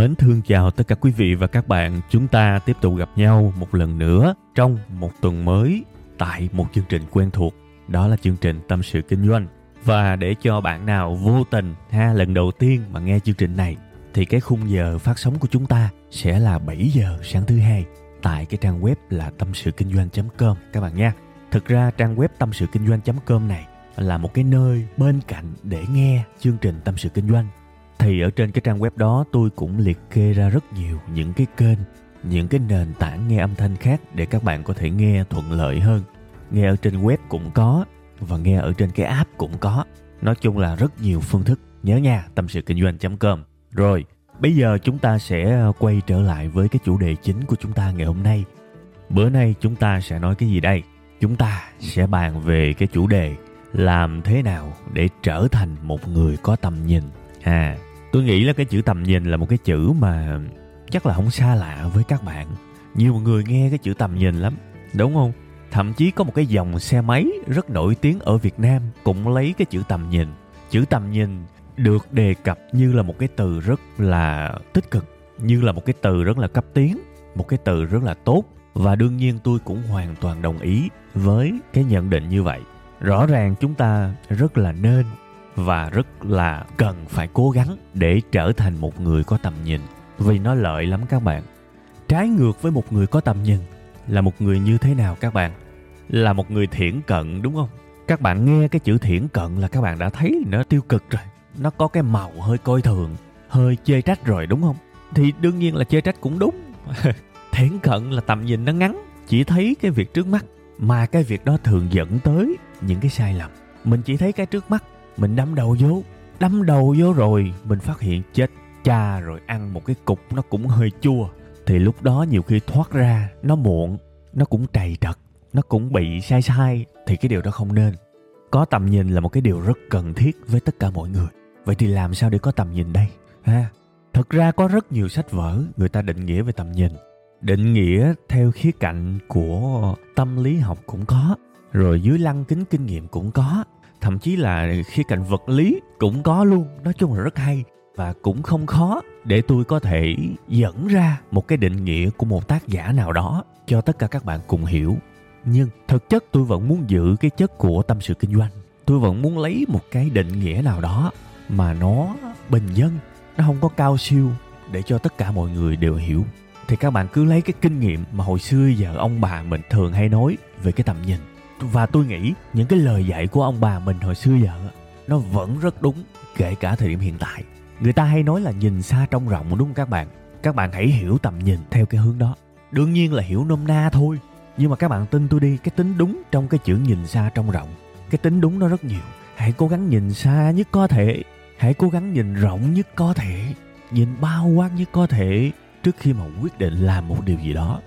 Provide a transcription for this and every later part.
Mến thương chào tất cả quý vị và các bạn. Chúng ta tiếp tục gặp nhau một lần nữa trong một tuần mới tại một chương trình quen thuộc. Đó là chương trình Tâm sự Kinh doanh. Và để cho bạn nào vô tình ha, lần đầu tiên mà nghe chương trình này, thì cái khung giờ phát sóng của chúng ta sẽ là 7 giờ sáng thứ hai tại cái trang web là tâm sự kinh doanh.com các bạn nha. Thực ra trang web tâm sự kinh doanh.com này là một cái nơi bên cạnh để nghe chương trình Tâm sự Kinh doanh thì ở trên cái trang web đó tôi cũng liệt kê ra rất nhiều những cái kênh, những cái nền tảng nghe âm thanh khác để các bạn có thể nghe thuận lợi hơn. Nghe ở trên web cũng có và nghe ở trên cái app cũng có. Nói chung là rất nhiều phương thức. Nhớ nha, tâm sự kinh doanh com. Rồi, bây giờ chúng ta sẽ ờ, quay trở lại với cái chủ đề chính của chúng ta ngày hôm nay. Bữa nay chúng ta sẽ nói cái gì đây? Chúng ta sẽ bàn về cái chủ đề làm thế nào để trở thành một người có tầm nhìn. À tôi nghĩ là cái chữ tầm nhìn là một cái chữ mà chắc là không xa lạ với các bạn. Nhiều người nghe cái chữ tầm nhìn lắm, đúng không? Thậm chí có một cái dòng xe máy rất nổi tiếng ở việt nam cũng lấy cái chữ tầm nhìn. Chữ tầm nhìn được đề cập như là một cái từ rất là tích cực, như là một cái từ rất là cấp tiến, một cái từ rất là tốt. Và đương nhiên tôi cũng hoàn toàn đồng ý với cái nhận định như vậy. Rõ ràng chúng ta rất là nên và rất là cần phải cố gắng để trở thành một người có tầm nhìn. Vì nó lợi lắm các bạn. Trái ngược với một người có tầm nhìn là một người như thế nào các bạn? Là một người thiển cận đúng không? Các bạn nghe cái chữ thiển cận là các bạn đã thấy nó tiêu cực rồi. Nó có cái màu hơi coi thường, hơi chê trách rồi đúng không? Thì đương nhiên là chê trách cũng đúng. Thiển cận là tầm nhìn nó ngắn, chỉ thấy cái việc trước mắt, mà cái việc đó thường dẫn tới những cái sai lầm. Mình chỉ thấy cái trước mắt mình đâm đầu vô, đâm đầu vô rồi, mình phát hiện chết cha rồi, ăn một cái cục nó cũng hơi chua. Thì lúc đó nhiều khi thoát ra, nó muộn, nó cũng trầy trật, nó cũng bị sai sai, thì cái điều đó không nên. Có tầm nhìn là một cái điều rất cần thiết với tất cả mọi người. Vậy thì làm sao để có tầm nhìn đây? Ha, thật ra có rất nhiều sách vở người ta định nghĩa về tầm nhìn. Định nghĩa theo khía cạnh của tâm lý học cũng có, rồi dưới lăng kính kinh nghiệm cũng có thậm chí là khía cạnh vật lý cũng có luôn. Nói chung là rất hay và cũng không khó để tôi có thể dẫn ra một cái định nghĩa của một tác giả nào đó cho tất cả các bạn cùng hiểu. Nhưng thực chất tôi vẫn muốn giữ cái chất của tâm sự kinh doanh. Tôi vẫn muốn lấy một cái định nghĩa nào đó mà nó bình dân, nó không có cao siêu để cho tất cả mọi người đều hiểu. Thì các bạn cứ lấy cái kinh nghiệm mà hồi xưa giờ ông bà mình thường hay nói về cái tầm nhìn và tôi nghĩ những cái lời dạy của ông bà mình hồi xưa giờ nó vẫn rất đúng, kể cả thời điểm hiện tại. Người ta hay nói là nhìn xa trông rộng, đúng không các bạn? Các bạn hãy hiểu tầm nhìn theo cái hướng đó. Đương nhiên là hiểu nôm na thôi, nhưng mà các bạn tin tôi đi, cái tính đúng trong cái chữ nhìn xa trông rộng, cái tính đúng nó rất nhiều. Hãy cố gắng nhìn xa nhất có thể, hãy cố gắng nhìn rộng nhất có thể, nhìn bao quát nhất có thể trước khi mà quyết định làm một điều gì đó.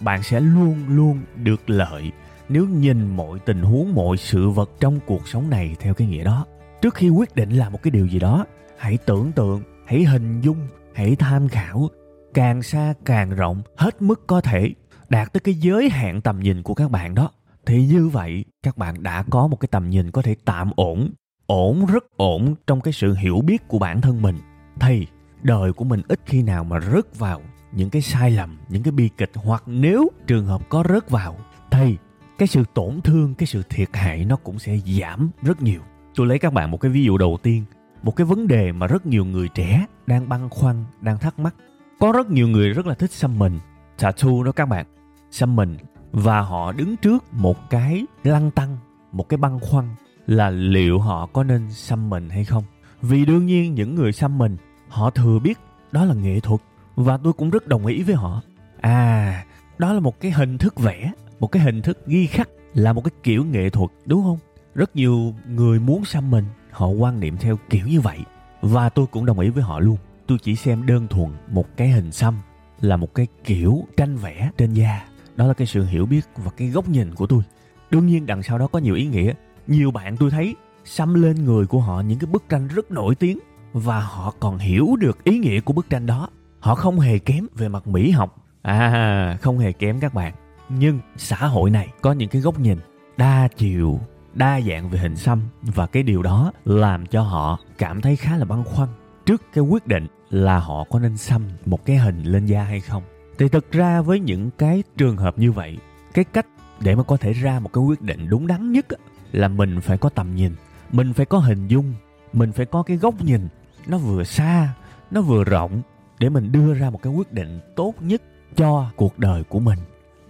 Bạn sẽ luôn luôn được lợi nếu nhìn mọi tình huống, mọi sự vật trong cuộc sống này theo cái nghĩa đó, trước khi quyết định làm một cái điều gì đó, hãy tưởng tượng, hãy hình dung, hãy tham khảo. Càng xa càng rộng, hết mức có thể đạt tới cái giới hạn tầm nhìn của các bạn đó. Thì như vậy, các bạn đã có một cái tầm nhìn có thể tạm ổn ổn, rất ổn trong cái sự hiểu biết của bản thân mình. Thì đời của mình ít khi nào mà rớt vào những cái sai lầm, những cái bi kịch, hoặc nếu trường hợp có rớt vào thì cái sự tổn thương, cái sự thiệt hại nó cũng sẽ giảm rất nhiều. Tôi lấy các bạn một cái ví dụ đầu tiên. Một cái vấn đề mà rất nhiều người trẻ đang băn khoăn, đang thắc mắc. Có rất nhiều người rất là thích xăm mình tattoo đó các bạn. Xăm mình và họ đứng trước một cái lăng tăng, một cái băn khoăn là liệu họ có nên xăm mình hay không. Vì đương nhiên những người xăm mình họ thừa biết đó là nghệ thuật. Và tôi cũng rất đồng ý với họ. À đó là một cái hình thức vẽ một cái hình thức ghi khắc là một cái kiểu nghệ thuật, đúng không? Rất nhiều người muốn xăm mình, họ quan niệm theo kiểu như vậy. Và tôi cũng đồng ý với họ luôn. Tôi chỉ xem đơn thuần một cái hình xăm là một cái kiểu tranh vẽ trên da. Đó là cái sự hiểu biết và cái góc nhìn của tôi. Đương nhiên đằng sau đó có nhiều ý nghĩa. Nhiều bạn tôi thấy xăm lên người của họ những cái bức tranh rất nổi tiếng và họ còn hiểu được ý nghĩa của bức tranh đó. Họ không hề kém về mặt mỹ học. À không hề kém các bạn nhưng xã hội này có những cái góc nhìn đa chiều, đa dạng về hình xăm. Và cái điều đó làm cho họ cảm thấy khá là băn khoăn trước cái quyết định là họ có nên xăm một cái hình lên da hay không. Thì thực ra với những cái trường hợp như vậy, cái cách để mà có thể ra một cái quyết định đúng đắn nhất là mình phải có tầm nhìn, mình phải có hình dung, mình phải có cái góc nhìn nó vừa xa, nó vừa rộng để mình đưa ra một cái quyết định tốt nhất cho cuộc đời của mình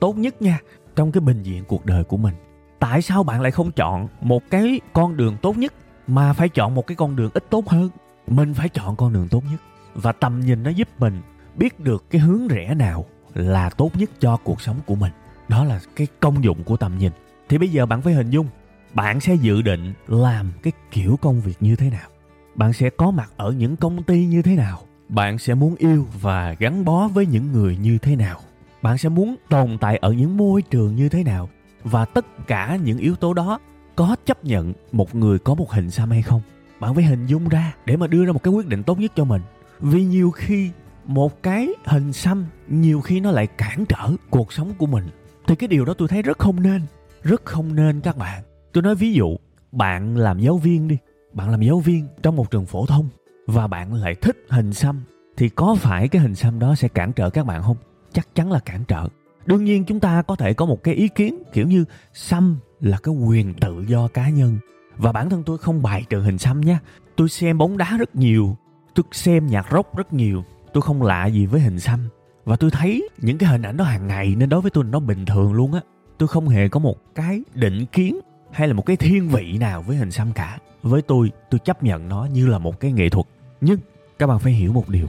tốt nhất nha, trong cái bình diện cuộc đời của mình. Tại sao bạn lại không chọn một cái con đường tốt nhất mà phải chọn một cái con đường ít tốt hơn? Mình phải chọn con đường tốt nhất. Và tầm nhìn nó giúp mình biết được cái hướng rẽ nào là tốt nhất cho cuộc sống của mình. Đó là cái công dụng của tầm nhìn. Thì bây giờ bạn phải hình dung, bạn sẽ dự định làm cái kiểu công việc như thế nào? Bạn sẽ có mặt ở những công ty như thế nào? Bạn sẽ muốn yêu và gắn bó với những người như thế nào? Bạn sẽ muốn tồn tại ở những môi trường như thế nào? Và tất cả những yếu tố đó có chấp nhận một người có một hình xăm hay không? Bạn phải hình dung ra để mà đưa ra một cái quyết định tốt nhất cho mình. Vì nhiều khi một cái hình xăm nhiều khi nó lại cản trở cuộc sống của mình. Thì cái điều đó tôi thấy rất không nên, rất không nên các bạn. Tôi nói ví dụ, bạn làm giáo viên đi. Bạn làm giáo viên trong một trường phổ thông và bạn lại thích hình xăm thì có phải cái hình xăm đó sẽ cản trở các bạn không? Chắc chắn là cản trở. Đương nhiên chúng ta có thể có một cái ý kiến kiểu như xăm là cái quyền tự do cá nhân. Và bản thân tôi không bài trừ hình xăm nha. Tôi xem bóng đá rất nhiều, tôi xem nhạc rock rất nhiều, tôi không lạ gì với hình xăm. Và tôi thấy những cái hình ảnh đó hàng ngày nên đối với tôi nó bình thường luôn á. Tôi không hề có một cái định kiến hay là một cái thiên vị nào với hình xăm cả. Với tôi tôi chấp nhận nó như là một cái nghệ thuật. Nhưng các bạn phải hiểu một điều.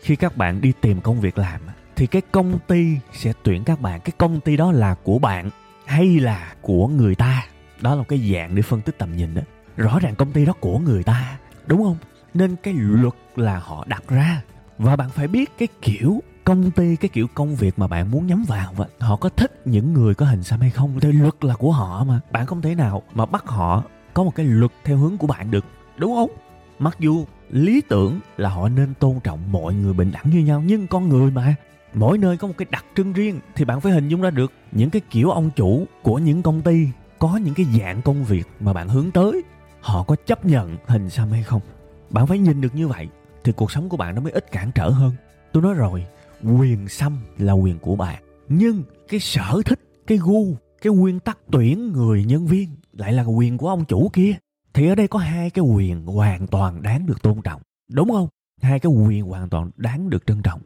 Khi các bạn đi tìm công việc làm thì cái công ty sẽ tuyển các bạn. Cái công ty đó là của bạn hay là của người ta? Đó là một cái dạng để phân tích tầm nhìn đó. Rõ ràng công ty đó của người ta, đúng không? Nên cái luật là họ đặt ra. Và bạn phải biết cái kiểu công ty, cái kiểu công việc mà bạn muốn nhắm vào và họ có thích những người có hình xăm hay không? Thì luật là của họ mà. Bạn không thể nào mà bắt họ có một cái luật theo hướng của bạn được, đúng không? Mặc dù lý tưởng là họ nên tôn trọng mọi người bình đẳng như nhau, nhưng con người mà mỗi nơi có một cái đặc trưng riêng thì bạn phải hình dung ra được những cái kiểu ông chủ của những công ty có những cái dạng công việc mà bạn hướng tới. Họ có chấp nhận hình xăm hay không? Bạn phải nhìn được như vậy thì cuộc sống của bạn nó mới ít cản trở hơn. Tôi nói rồi, quyền xăm là quyền của bạn. Nhưng cái sở thích, cái gu, cái nguyên tắc tuyển người nhân viên lại là quyền của ông chủ kia. Thì ở đây có hai cái quyền hoàn toàn đáng được tôn trọng. Đúng không? Hai cái quyền hoàn toàn đáng được trân trọng.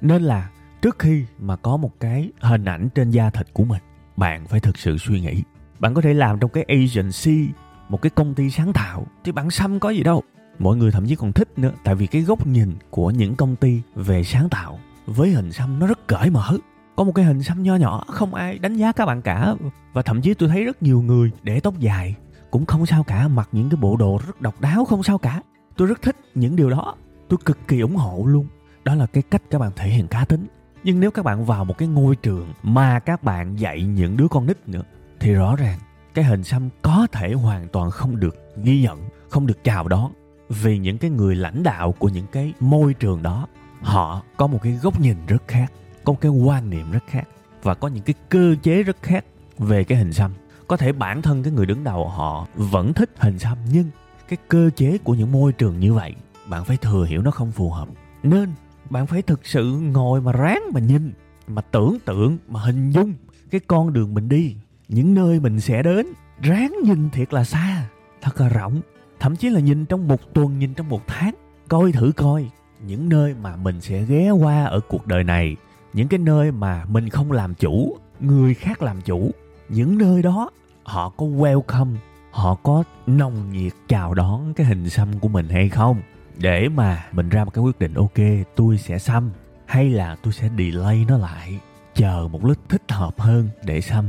Nên là trước khi mà có một cái hình ảnh trên da thịt của mình, bạn phải thực sự suy nghĩ. Bạn có thể làm trong cái agency, một cái công ty sáng tạo thì bạn xăm có gì đâu. Mọi người thậm chí còn thích nữa, tại vì cái góc nhìn của những công ty về sáng tạo với hình xăm nó rất cởi mở. Có một cái hình xăm nho nhỏ, không ai đánh giá các bạn cả. Và thậm chí tôi thấy rất nhiều người để tóc dài cũng không sao cả, mặc những cái bộ đồ rất độc đáo không sao cả. Tôi rất thích những điều đó. Tôi cực kỳ ủng hộ luôn. Đó là cái cách các bạn thể hiện cá tính nhưng nếu các bạn vào một cái ngôi trường mà các bạn dạy những đứa con nít nữa, thì rõ ràng cái hình xăm có thể hoàn toàn không được ghi nhận, không được chào đón. Vì những cái người lãnh đạo của những cái môi trường đó, họ có một cái góc nhìn rất khác, có một cái quan niệm rất khác, và có những cái cơ chế rất khác về cái hình xăm. Có thể bản thân cái người đứng đầu họ vẫn thích hình xăm, nhưng cái cơ chế của những môi trường như vậy, bạn phải thừa hiểu nó không phù hợp. Nên bạn phải thực sự ngồi mà ráng mà nhìn, mà tưởng tượng, mà hình dung cái con đường mình đi. Những nơi mình sẽ đến, ráng nhìn thiệt là xa, thật là rộng. Thậm chí là nhìn trong một tuần, nhìn trong một tháng. Coi thử coi, những nơi mà mình sẽ ghé qua ở cuộc đời này, những cái nơi mà mình không làm chủ, người khác làm chủ, những nơi đó họ có welcome, họ có nồng nhiệt chào đón cái hình xăm của mình hay không? Để mà mình ra một cái quyết định, ok, tôi sẽ xăm, hay là tôi sẽ delay nó lại, chờ một lúc thích hợp hơn để xăm,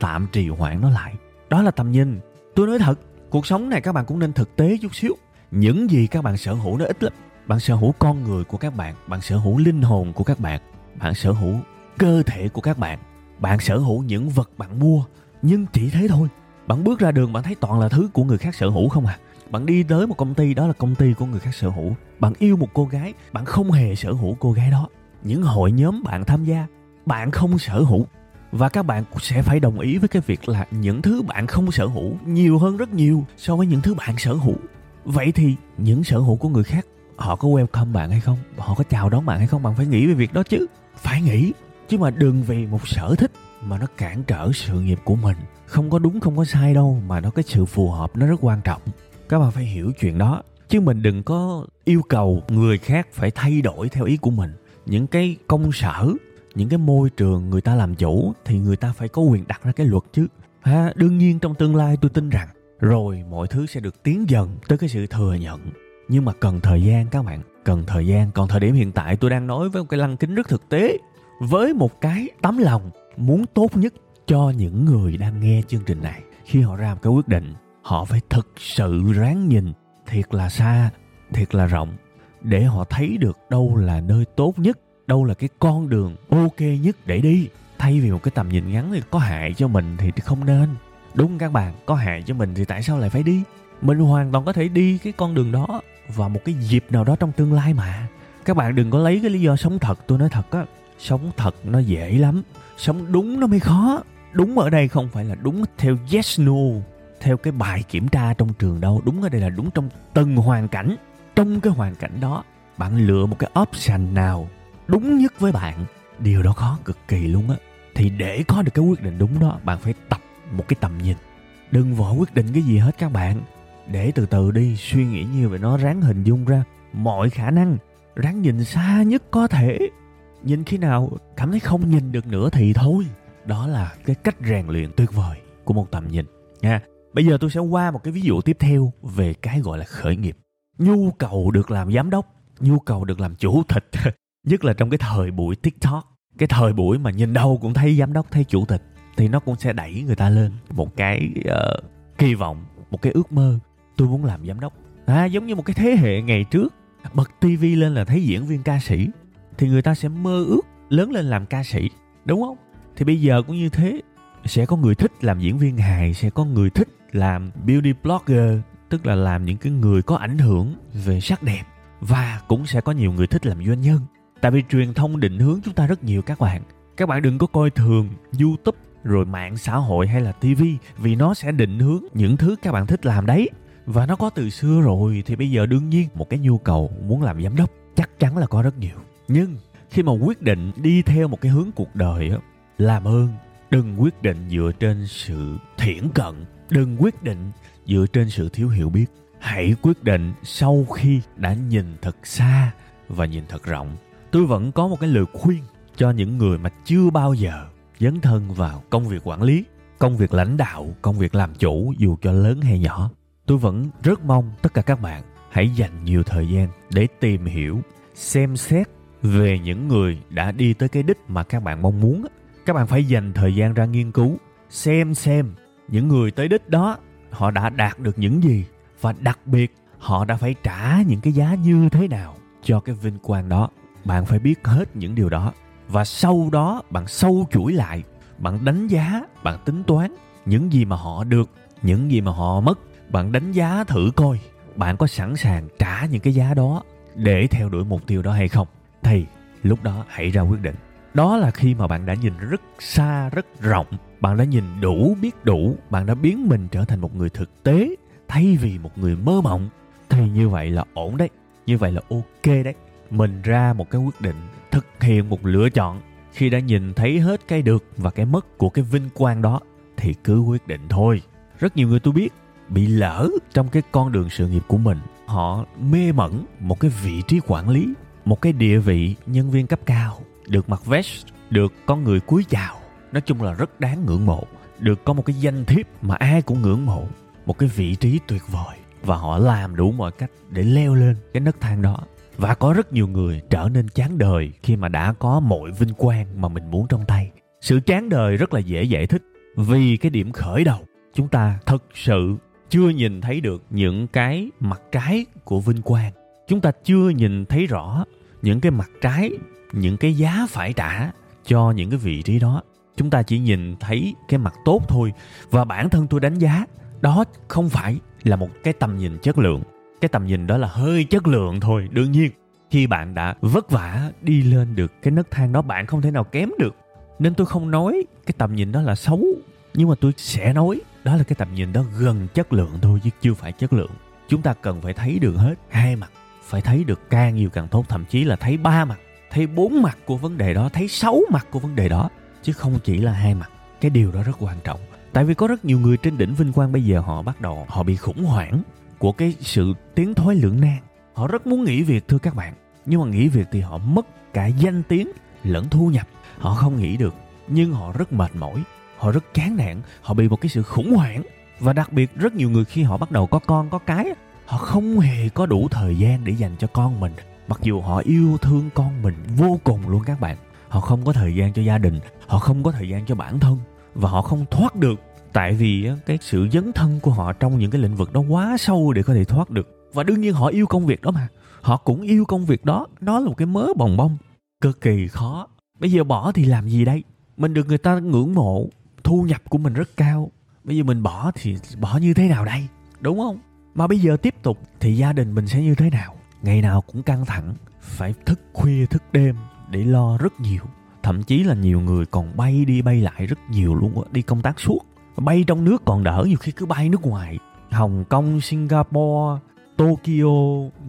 tạm trì hoãn nó lại. Đó là tầm nhìn. Tôi nói thật, cuộc sống này các bạn cũng nên thực tế chút xíu. Những gì các bạn sở hữu nó ít lắm. Bạn sở hữu con người của các bạn bạn sở hữu linh hồn của các bạn bạn sở hữu cơ thể của các bạn. Bạn sở hữu những vật bạn mua, nhưng chỉ thế thôi. Bạn bước ra đường bạn thấy toàn là thứ của người khác sở hữu không à? Bạn đi tới một công ty, đó là công ty của người khác sở hữu. Bạn yêu một cô gái, bạn không hề sở hữu cô gái đó. Những hội nhóm bạn tham gia, bạn không sở hữu. Và các bạn sẽ phải đồng ý với cái việc là những thứ bạn không sở hữu nhiều hơn rất nhiều so với những thứ bạn sở hữu. Vậy thì những sở hữu của người khác, họ có welcome bạn hay không? Họ có chào đón bạn hay không? Bạn phải nghĩ về việc đó chứ. Phải nghĩ. Chứ mà đừng vì một sở thích mà nó cản trở sự nghiệp của mình. Không có đúng, không có sai đâu, mà nó cái sự phù hợp nó rất quan trọng các bạn phải hiểu chuyện đó. Chứ mình đừng có yêu cầu người khác phải thay đổi theo ý của mình. Những cái công sở, những cái môi trường người ta làm chủ thì người ta phải có quyền đặt ra cái luật chứ. Ha đương nhiên trong tương lai tôi tin rằng rồi mọi thứ sẽ được tiến dần tới cái sự thừa nhận. Nhưng mà cần thời gian các bạn, cần thời gian. Còn thời điểm hiện tại tôi đang nói với một cái lăng kính rất thực tế. Với một cái tấm lòng muốn tốt nhất cho những người đang nghe chương trình này. Khi họ ra một cái quyết định họ phải thực sự ráng nhìn, thiệt là xa, thiệt là rộng, để họ thấy được đâu là nơi tốt nhất, đâu là cái con đường ok nhất để đi. Thay vì một cái tầm nhìn ngắn thì có hại cho mình thì không nên. Đúng các bạn, có hại cho mình thì tại sao lại phải đi? Mình hoàn toàn có thể đi cái con đường đó vào một cái dịp nào đó trong tương lai mà. Các bạn đừng có lấy cái lý do sống thật, tôi nói thật á, sống thật nó dễ lắm, sống đúng nó mới khó. Đúng ở đây không phải là đúng theo yes, no theo cái bài kiểm tra trong trường đâu. Đúng ở đây là đúng trong từng hoàn cảnh. Trong cái hoàn cảnh đó, bạn lựa một cái option nào đúng nhất với bạn. Điều đó khó, cực kỳ luôn á. Thì để có được cái quyết định đúng đó, bạn phải tập một cái tầm nhìn. Đừng vội quyết định cái gì hết các bạn. Để từ từ đi, suy nghĩ nhiều về nó, ráng hình dung ra mọi khả năng, ráng nhìn xa nhất có thể. Nhìn khi nào cảm thấy không nhìn được nữa thì thôi. Đó là cái cách rèn luyện tuyệt vời của một tầm nhìn, nha bây giờ tôi sẽ qua một cái ví dụ tiếp theo về cái gọi là khởi nghiệp. Nhu cầu được làm giám đốc nhu cầu được làm chủ tịch nhất là trong cái thời buổi tiktok cái thời buổi mà nhìn đâu cũng thấy giám đốc thấy chủ tịch thì nó cũng sẽ đẩy người ta lên một cái uh, kỳ vọng một cái ước mơ. Tôi muốn làm giám đốc. À giống như một cái thế hệ ngày trước bật tivi lên là thấy diễn viên ca sĩ thì người ta sẽ mơ ước lớn lên làm ca sĩ đúng không? Thì bây giờ cũng như thế sẽ có người thích làm diễn viên hài sẽ có người thích làm beauty blogger, tức là làm những cái người có ảnh hưởng về sắc đẹp. Và cũng sẽ có nhiều người thích làm doanh nhân. Tại vì truyền thông định hướng chúng ta rất nhiều các bạn. Các bạn đừng có coi thường youtube, rồi mạng xã hội hay là tv vì nó sẽ định hướng những thứ các bạn thích làm đấy. Và nó có từ xưa rồi, thì bây giờ đương nhiên một cái nhu cầu muốn làm giám đốc chắc chắn là có rất nhiều. Nhưng khi mà quyết định đi theo một cái hướng cuộc đời á, làm ơn, đừng quyết định dựa trên sự thiển cận đừng quyết định dựa trên sự thiếu hiểu biết. Hãy quyết định sau khi đã nhìn thật xa và nhìn thật rộng. Tôi vẫn có một cái lời khuyên cho những người mà chưa bao giờ dấn thân vào công việc quản lý, công việc lãnh đạo, công việc làm chủ, dù cho lớn hay nhỏ. Tôi vẫn rất mong tất cả các bạn hãy dành nhiều thời gian để tìm hiểu, xem xét về những người đã đi tới cái đích mà các bạn mong muốn các bạn phải dành thời gian ra nghiên cứu, xem xem những người tới đích đó, họ đã đạt được những gì? Và đặc biệt, họ đã phải trả những cái giá như thế nào cho cái vinh quang đó? Bạn phải biết hết những điều đó. Và sau đó, bạn sâu chuỗi lại, bạn đánh giá, bạn tính toán những gì mà họ được, những gì mà họ mất. Bạn đánh giá thử coi, bạn có sẵn sàng trả những cái giá đó để theo đuổi mục tiêu đó hay không? Thì, lúc đó hãy ra quyết định. Đó là khi mà bạn đã nhìn rất xa, rất rộng bạn đã nhìn đủ, biết đủ, bạn đã biến mình trở thành một người thực tế thay vì một người mơ mộng. Thì như vậy là ổn đấy, như vậy là ok đấy. Mình ra một cái quyết định, thực hiện một lựa chọn. Khi đã nhìn thấy hết cái được và cái mất của cái vinh quang đó, thì cứ quyết định thôi. Rất nhiều người tôi biết bị lỡ trong cái con đường sự nghiệp của mình. Họ mê mẩn một cái vị trí quản lý, một cái địa vị nhân viên cấp cao, được mặc vest, được con người cúi chào nói chung là rất đáng ngưỡng mộ. Được có một cái danh thiếp mà ai cũng ngưỡng mộ. Một cái vị trí tuyệt vời. Và họ làm đủ mọi cách để leo lên cái nấc thang đó. Và có rất nhiều người trở nên chán đời khi mà đã có mọi vinh quang mà mình muốn trong tay. Sự chán đời rất là dễ giải thích. Vì cái điểm khởi đầu, chúng ta thật sự chưa nhìn thấy được những cái mặt trái của vinh quang. Chúng ta chưa nhìn thấy rõ những cái mặt trái, những cái giá phải trả cho những cái vị trí đó chúng ta chỉ nhìn thấy cái mặt tốt thôi. Và bản thân tôi đánh giá, đó không phải là một cái tầm nhìn chất lượng. Cái tầm nhìn đó là hơi chất lượng thôi, đương nhiên. Khi bạn đã vất vả đi lên được cái nấc thang đó, bạn không thể nào kém được. Nên tôi không nói cái tầm nhìn đó là xấu, nhưng mà tôi sẽ nói đó là cái tầm nhìn đó gần chất lượng thôi, chứ chưa phải chất lượng. Chúng ta cần phải thấy được hết hai mặt, phải thấy được càng nhiều càng tốt, thậm chí là thấy ba mặt, thấy bốn mặt của vấn đề đó, thấy sáu mặt của vấn đề đó chứ không chỉ là hai mặt. Cái điều đó rất quan trọng. Tại vì có rất nhiều người trên đỉnh vinh quang bây giờ họ bắt đầu, họ bị khủng hoảng của cái sự tiến thoái lưỡng nan. Họ rất muốn nghỉ việc, thưa các bạn. Nhưng mà nghỉ việc thì họ mất cả danh tiếng lẫn thu nhập. Họ không nghỉ được, nhưng họ rất mệt mỏi, họ rất chán nản, họ bị một cái sự khủng hoảng. Và đặc biệt, rất nhiều người khi họ bắt đầu có con, có cái họ không hề có đủ thời gian để dành cho con mình. Mặc dù họ yêu thương con mình vô cùng luôn các bạn họ không có thời gian cho gia đình, họ không có thời gian cho bản thân và họ không thoát được. Tại vì cái sự dấn thân của họ trong những cái lĩnh vực đó quá sâu để có thể thoát được. Và đương nhiên họ yêu công việc đó mà. Họ cũng yêu công việc đó. Nó là một cái mớ bồng bông, cực kỳ khó. Bây giờ bỏ thì làm gì đây? Mình được người ta ngưỡng mộ, thu nhập của mình rất cao. Bây giờ mình bỏ thì bỏ như thế nào đây? Đúng không? Mà bây giờ tiếp tục thì gia đình mình sẽ như thế nào? Ngày nào cũng căng thẳng, phải thức khuya thức đêm để lo rất nhiều. Thậm chí là nhiều người còn bay đi bay lại rất nhiều luôn á, đi công tác suốt. Bay trong nước còn đỡ nhiều khi cứ bay nước ngoài. Hồng kông singapore tokyo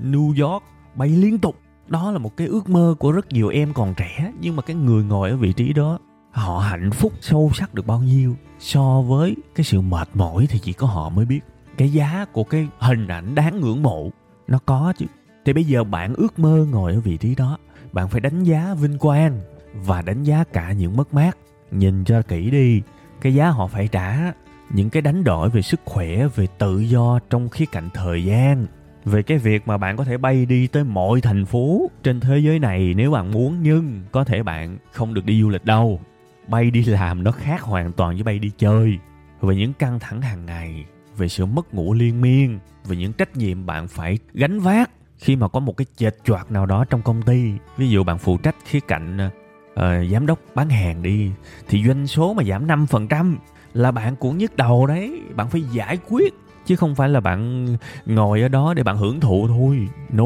new york bay liên tục. Đó là một cái ước mơ của rất nhiều em còn trẻ nhưng mà cái người ngồi ở vị trí đó họ hạnh phúc sâu sắc được bao nhiêu so với cái sự mệt mỏi thì chỉ có họ mới biết. Cái giá của cái hình ảnh đáng ngưỡng mộ nó có chứ. Thì bây giờ bạn ước mơ ngồi ở vị trí đó bạn phải đánh giá vinh quang và đánh giá cả những mất mát. Nhìn cho kỹ đi, cái giá họ phải trả, những cái đánh đổi về sức khỏe, về tự do trong khía cạnh thời gian, về cái việc mà bạn có thể bay đi tới mọi thành phố trên thế giới này nếu bạn muốn, nhưng có thể bạn không được đi du lịch đâu. Bay đi làm nó khác hoàn toàn với bay đi chơi. Về những căng thẳng hàng ngày, về sự mất ngủ liên miên, về những trách nhiệm bạn phải gánh vác khi mà có một cái chệch choạc nào đó trong công ty ví dụ bạn phụ trách khía cạnh uh, giám đốc bán hàng đi thì doanh số mà giảm 5% là bạn cũng nhức đầu đấy. Bạn phải giải quyết chứ không phải là bạn ngồi ở đó để bạn hưởng thụ thôi. No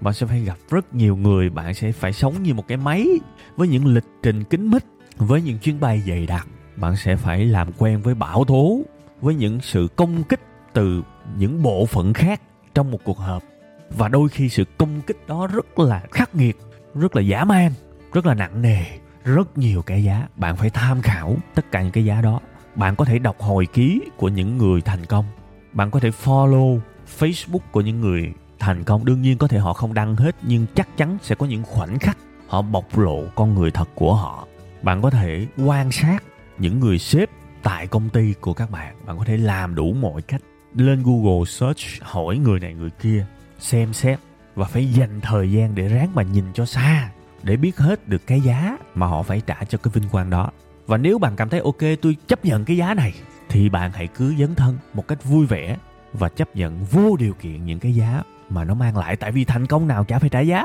bạn sẽ phải gặp rất nhiều người bạn sẽ phải sống như một cái máy với những lịch trình kín mít với những chuyến bay dày đặc. Bạn sẽ phải làm quen với bão tố với những sự công kích từ những bộ phận khác trong một cuộc họp và đôi khi sự công kích đó rất là khắc nghiệt, rất là giả man, rất là nặng nề, rất nhiều cái giá. Bạn phải tham khảo tất cả những cái giá đó. Bạn có thể đọc hồi ký của những người thành công. Bạn có thể follow facebook của những người thành công. Đương nhiên có thể họ không đăng hết, nhưng chắc chắn sẽ có những khoảnh khắc họ bộc lộ con người thật của họ. Bạn có thể quan sát những người sếp tại công ty của các bạn. Bạn có thể làm đủ mọi cách. Lên google, search, hỏi người này người kia xem xét và phải dành thời gian để ráng mà nhìn cho xa để biết hết được cái giá mà họ phải trả cho cái vinh quang đó. Và nếu bạn cảm thấy ok, tôi chấp nhận cái giá này, thì bạn hãy cứ dấn thân một cách vui vẻ và chấp nhận vô điều kiện những cái giá mà nó mang lại. Tại vì thành công nào chả phải trả giá.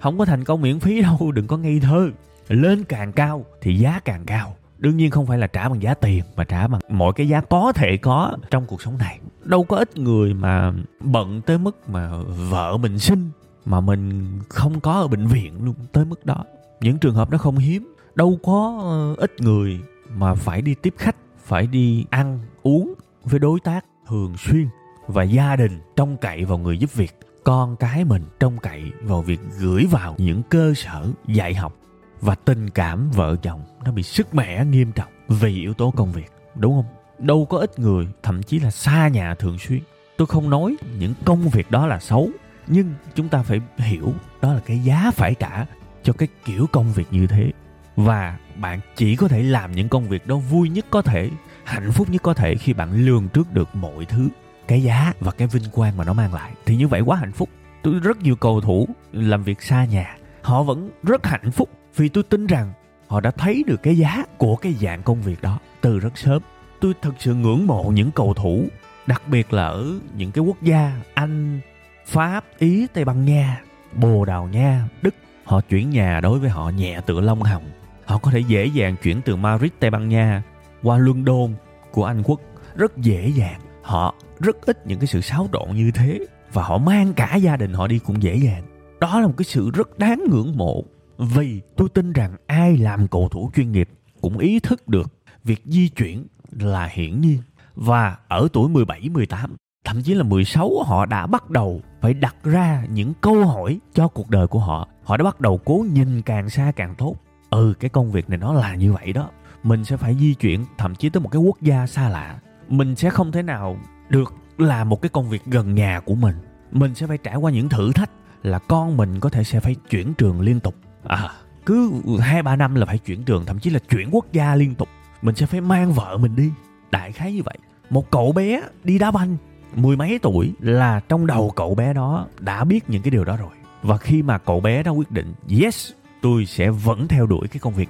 Không có thành công miễn phí đâu, đừng có ngây thơ. Lên càng cao thì giá càng cao đương nhiên không phải là trả bằng giá tiền, mà trả bằng mọi cái giá có thể có trong cuộc sống này. Đâu có ít người mà bận tới mức mà vợ mình sinh, mà mình không có ở bệnh viện luôn tới mức đó. Những trường hợp đó không hiếm. Đâu có ờ, ít người mà phải đi tiếp khách, phải đi ăn, uống với đối tác thường xuyên. Và gia đình trông cậy vào người giúp việc, con cái mình trông cậy vào việc gửi vào những cơ sở dạy học và tình cảm vợ chồng nó bị sức mẻ nghiêm trọng vì yếu tố công việc, đúng không? Đâu có ít người, thậm chí là xa nhà thường xuyên. Tôi không nói những công việc đó là xấu, nhưng chúng ta phải hiểu đó là cái giá phải trả cho cái kiểu công việc như thế. Và bạn chỉ có thể làm những công việc đó vui nhất có thể, hạnh phúc nhất có thể khi bạn lường trước được mọi thứ. Cái giá và cái vinh quang mà nó mang lại thì như vậy quá hạnh phúc. Tôi rất nhiều cầu thủ làm việc xa nhà, họ vẫn rất hạnh phúc vì tôi tin rằng họ đã thấy được cái giá của cái dạng công việc đó từ rất sớm. Tôi thật sự ngưỡng mộ những cầu thủ, đặc biệt là ở những cái quốc gia anh, pháp, ý, tây ban nha, bồ đào nha, đức. Họ chuyển nhà đối với họ nhẹ tựa lông hồng. Họ có thể dễ dàng chuyển từ madrid, tây ban nha qua london của anh quốc. Rất dễ dàng. Họ rất ít những cái sự xáo trộn như thế và họ mang cả gia đình họ đi cũng dễ dàng. Đó là một cái sự rất đáng ngưỡng mộ vì tôi tin rằng ai làm cầu thủ chuyên nghiệp cũng ý thức được việc di chuyển là hiển nhiên và ở tuổi 17, 18, thậm chí là 16 họ đã bắt đầu phải đặt ra những câu hỏi cho cuộc đời của họ. Họ đã bắt đầu cố nhìn càng xa càng tốt. Ừ, cái công việc này nó là như vậy đó. Mình sẽ phải di chuyển thậm chí tới một cái quốc gia xa lạ. Mình sẽ không thể nào được làm một cái công việc gần nhà của mình. Mình sẽ phải trải qua những thử thách là con mình có thể sẽ phải chuyển trường liên tục. À, cứ hai ba năm là phải chuyển trường thậm chí là chuyển quốc gia liên tục. Mình sẽ phải mang vợ mình đi. Đại khái như vậy. Một cậu bé đi đá banh mười mấy tuổi là trong đầu cậu bé đó đã biết những cái điều đó rồi. Và khi mà cậu bé đó quyết định yes tôi sẽ vẫn theo đuổi cái công việc.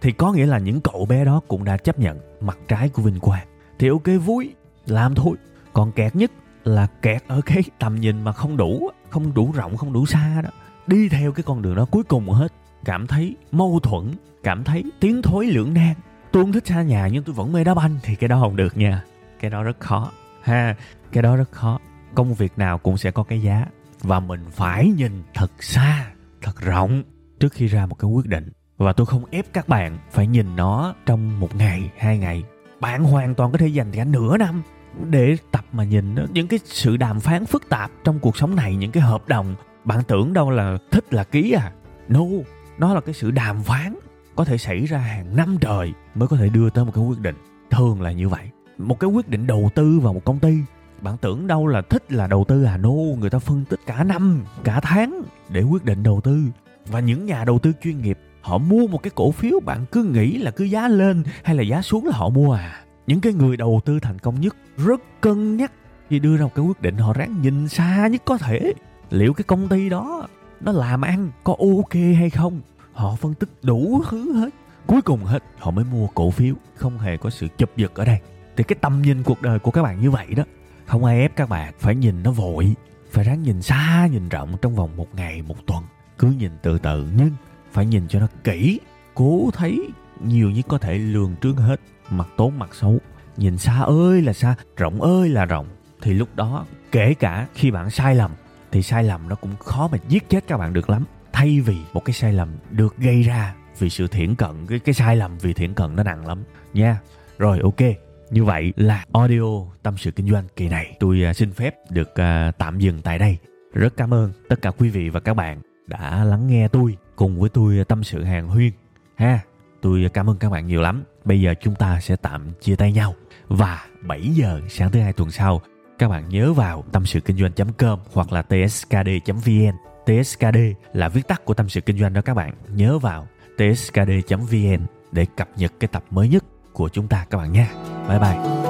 Thì có nghĩa là những cậu bé đó cũng đã chấp nhận mặt trái của vinh quang. Thì ok vui làm thôi. Còn kẹt nhất là kẹt ở cái tầm nhìn mà không đủ không đủ rộng không đủ xa đó đi theo cái con đường đó, cuối cùng hết, cảm thấy mâu thuẫn, cảm thấy tiến thối lưỡng nan. Tôi không thích xa nhà nhưng tôi vẫn mê đá banh, thì cái đó không được nha. Cái đó rất khó, ha, cái đó rất khó. Công việc nào cũng sẽ có cái giá, và mình phải nhìn thật xa, thật rộng trước khi ra một cái quyết định. Và tôi không ép các bạn phải nhìn nó trong một ngày, hai ngày. Bạn hoàn toàn có thể dành cả nửa năm để tập mà nhìn những cái sự đàm phán phức tạp trong cuộc sống này, những cái hợp đồng bạn tưởng đâu là thích là ký à? No, nó là cái sự đàm phán có thể xảy ra hàng năm trời mới có thể đưa tới một cái quyết định. Thường là như vậy. Một cái quyết định đầu tư vào một công ty, bạn tưởng đâu là thích là đầu tư à? No, người ta phân tích cả năm, cả tháng để quyết định đầu tư. Và những nhà đầu tư chuyên nghiệp, họ mua một cái cổ phiếu bạn cứ nghĩ là cứ giá lên hay là giá xuống là họ mua à? Những cái người đầu tư thành công nhất rất cân nhắc khi đưa ra một cái quyết định, họ ráng nhìn xa nhất có thể liệu cái công ty đó, nó làm ăn có ok hay không? Họ phân tích đủ thứ hết. Cuối cùng hết, họ mới mua cổ phiếu. Không hề có sự chụp giật ở đây. Thì cái tầm nhìn cuộc đời của các bạn như vậy đó, không ai ép các bạn phải nhìn nó vội. Phải ráng nhìn xa, nhìn rộng trong vòng một ngày, một tuần. Cứ nhìn từ từ, nhưng phải nhìn cho nó kỹ, cố thấy nhiều nhất có thể lường trước hết. Mặt tốt, mặt xấu. Nhìn xa ơi là xa, rộng ơi là rộng. Thì lúc đó, kể cả khi bạn sai lầm thì sai lầm nó cũng khó mà giết chết các bạn được lắm. Thay vì một cái sai lầm được gây ra vì sự thiển cận, cái cái sai lầm vì thiển cận nó nặng lắm. Nha. Rồi, ok. Như vậy là audio tâm sự kinh doanh kỳ này tôi à, xin phép được à, tạm dừng tại đây. Rất cảm ơn tất cả quý vị và các bạn đã lắng nghe tôi cùng với tôi à, tâm sự hàng huyên. Ha, tôi cảm ơn các bạn nhiều lắm. Bây giờ chúng ta sẽ tạm chia tay nhau. Và 7 giờ sáng thứ hai tuần sau các bạn nhớ vào tâm sự kinh doanh.com hoặc là tskd.vn TSKD là viết tắt của tâm sự kinh doanh đó các bạn. Nhớ vào tskd.vn để cập nhật cái tập mới nhất của chúng ta các bạn nha. Bye bye.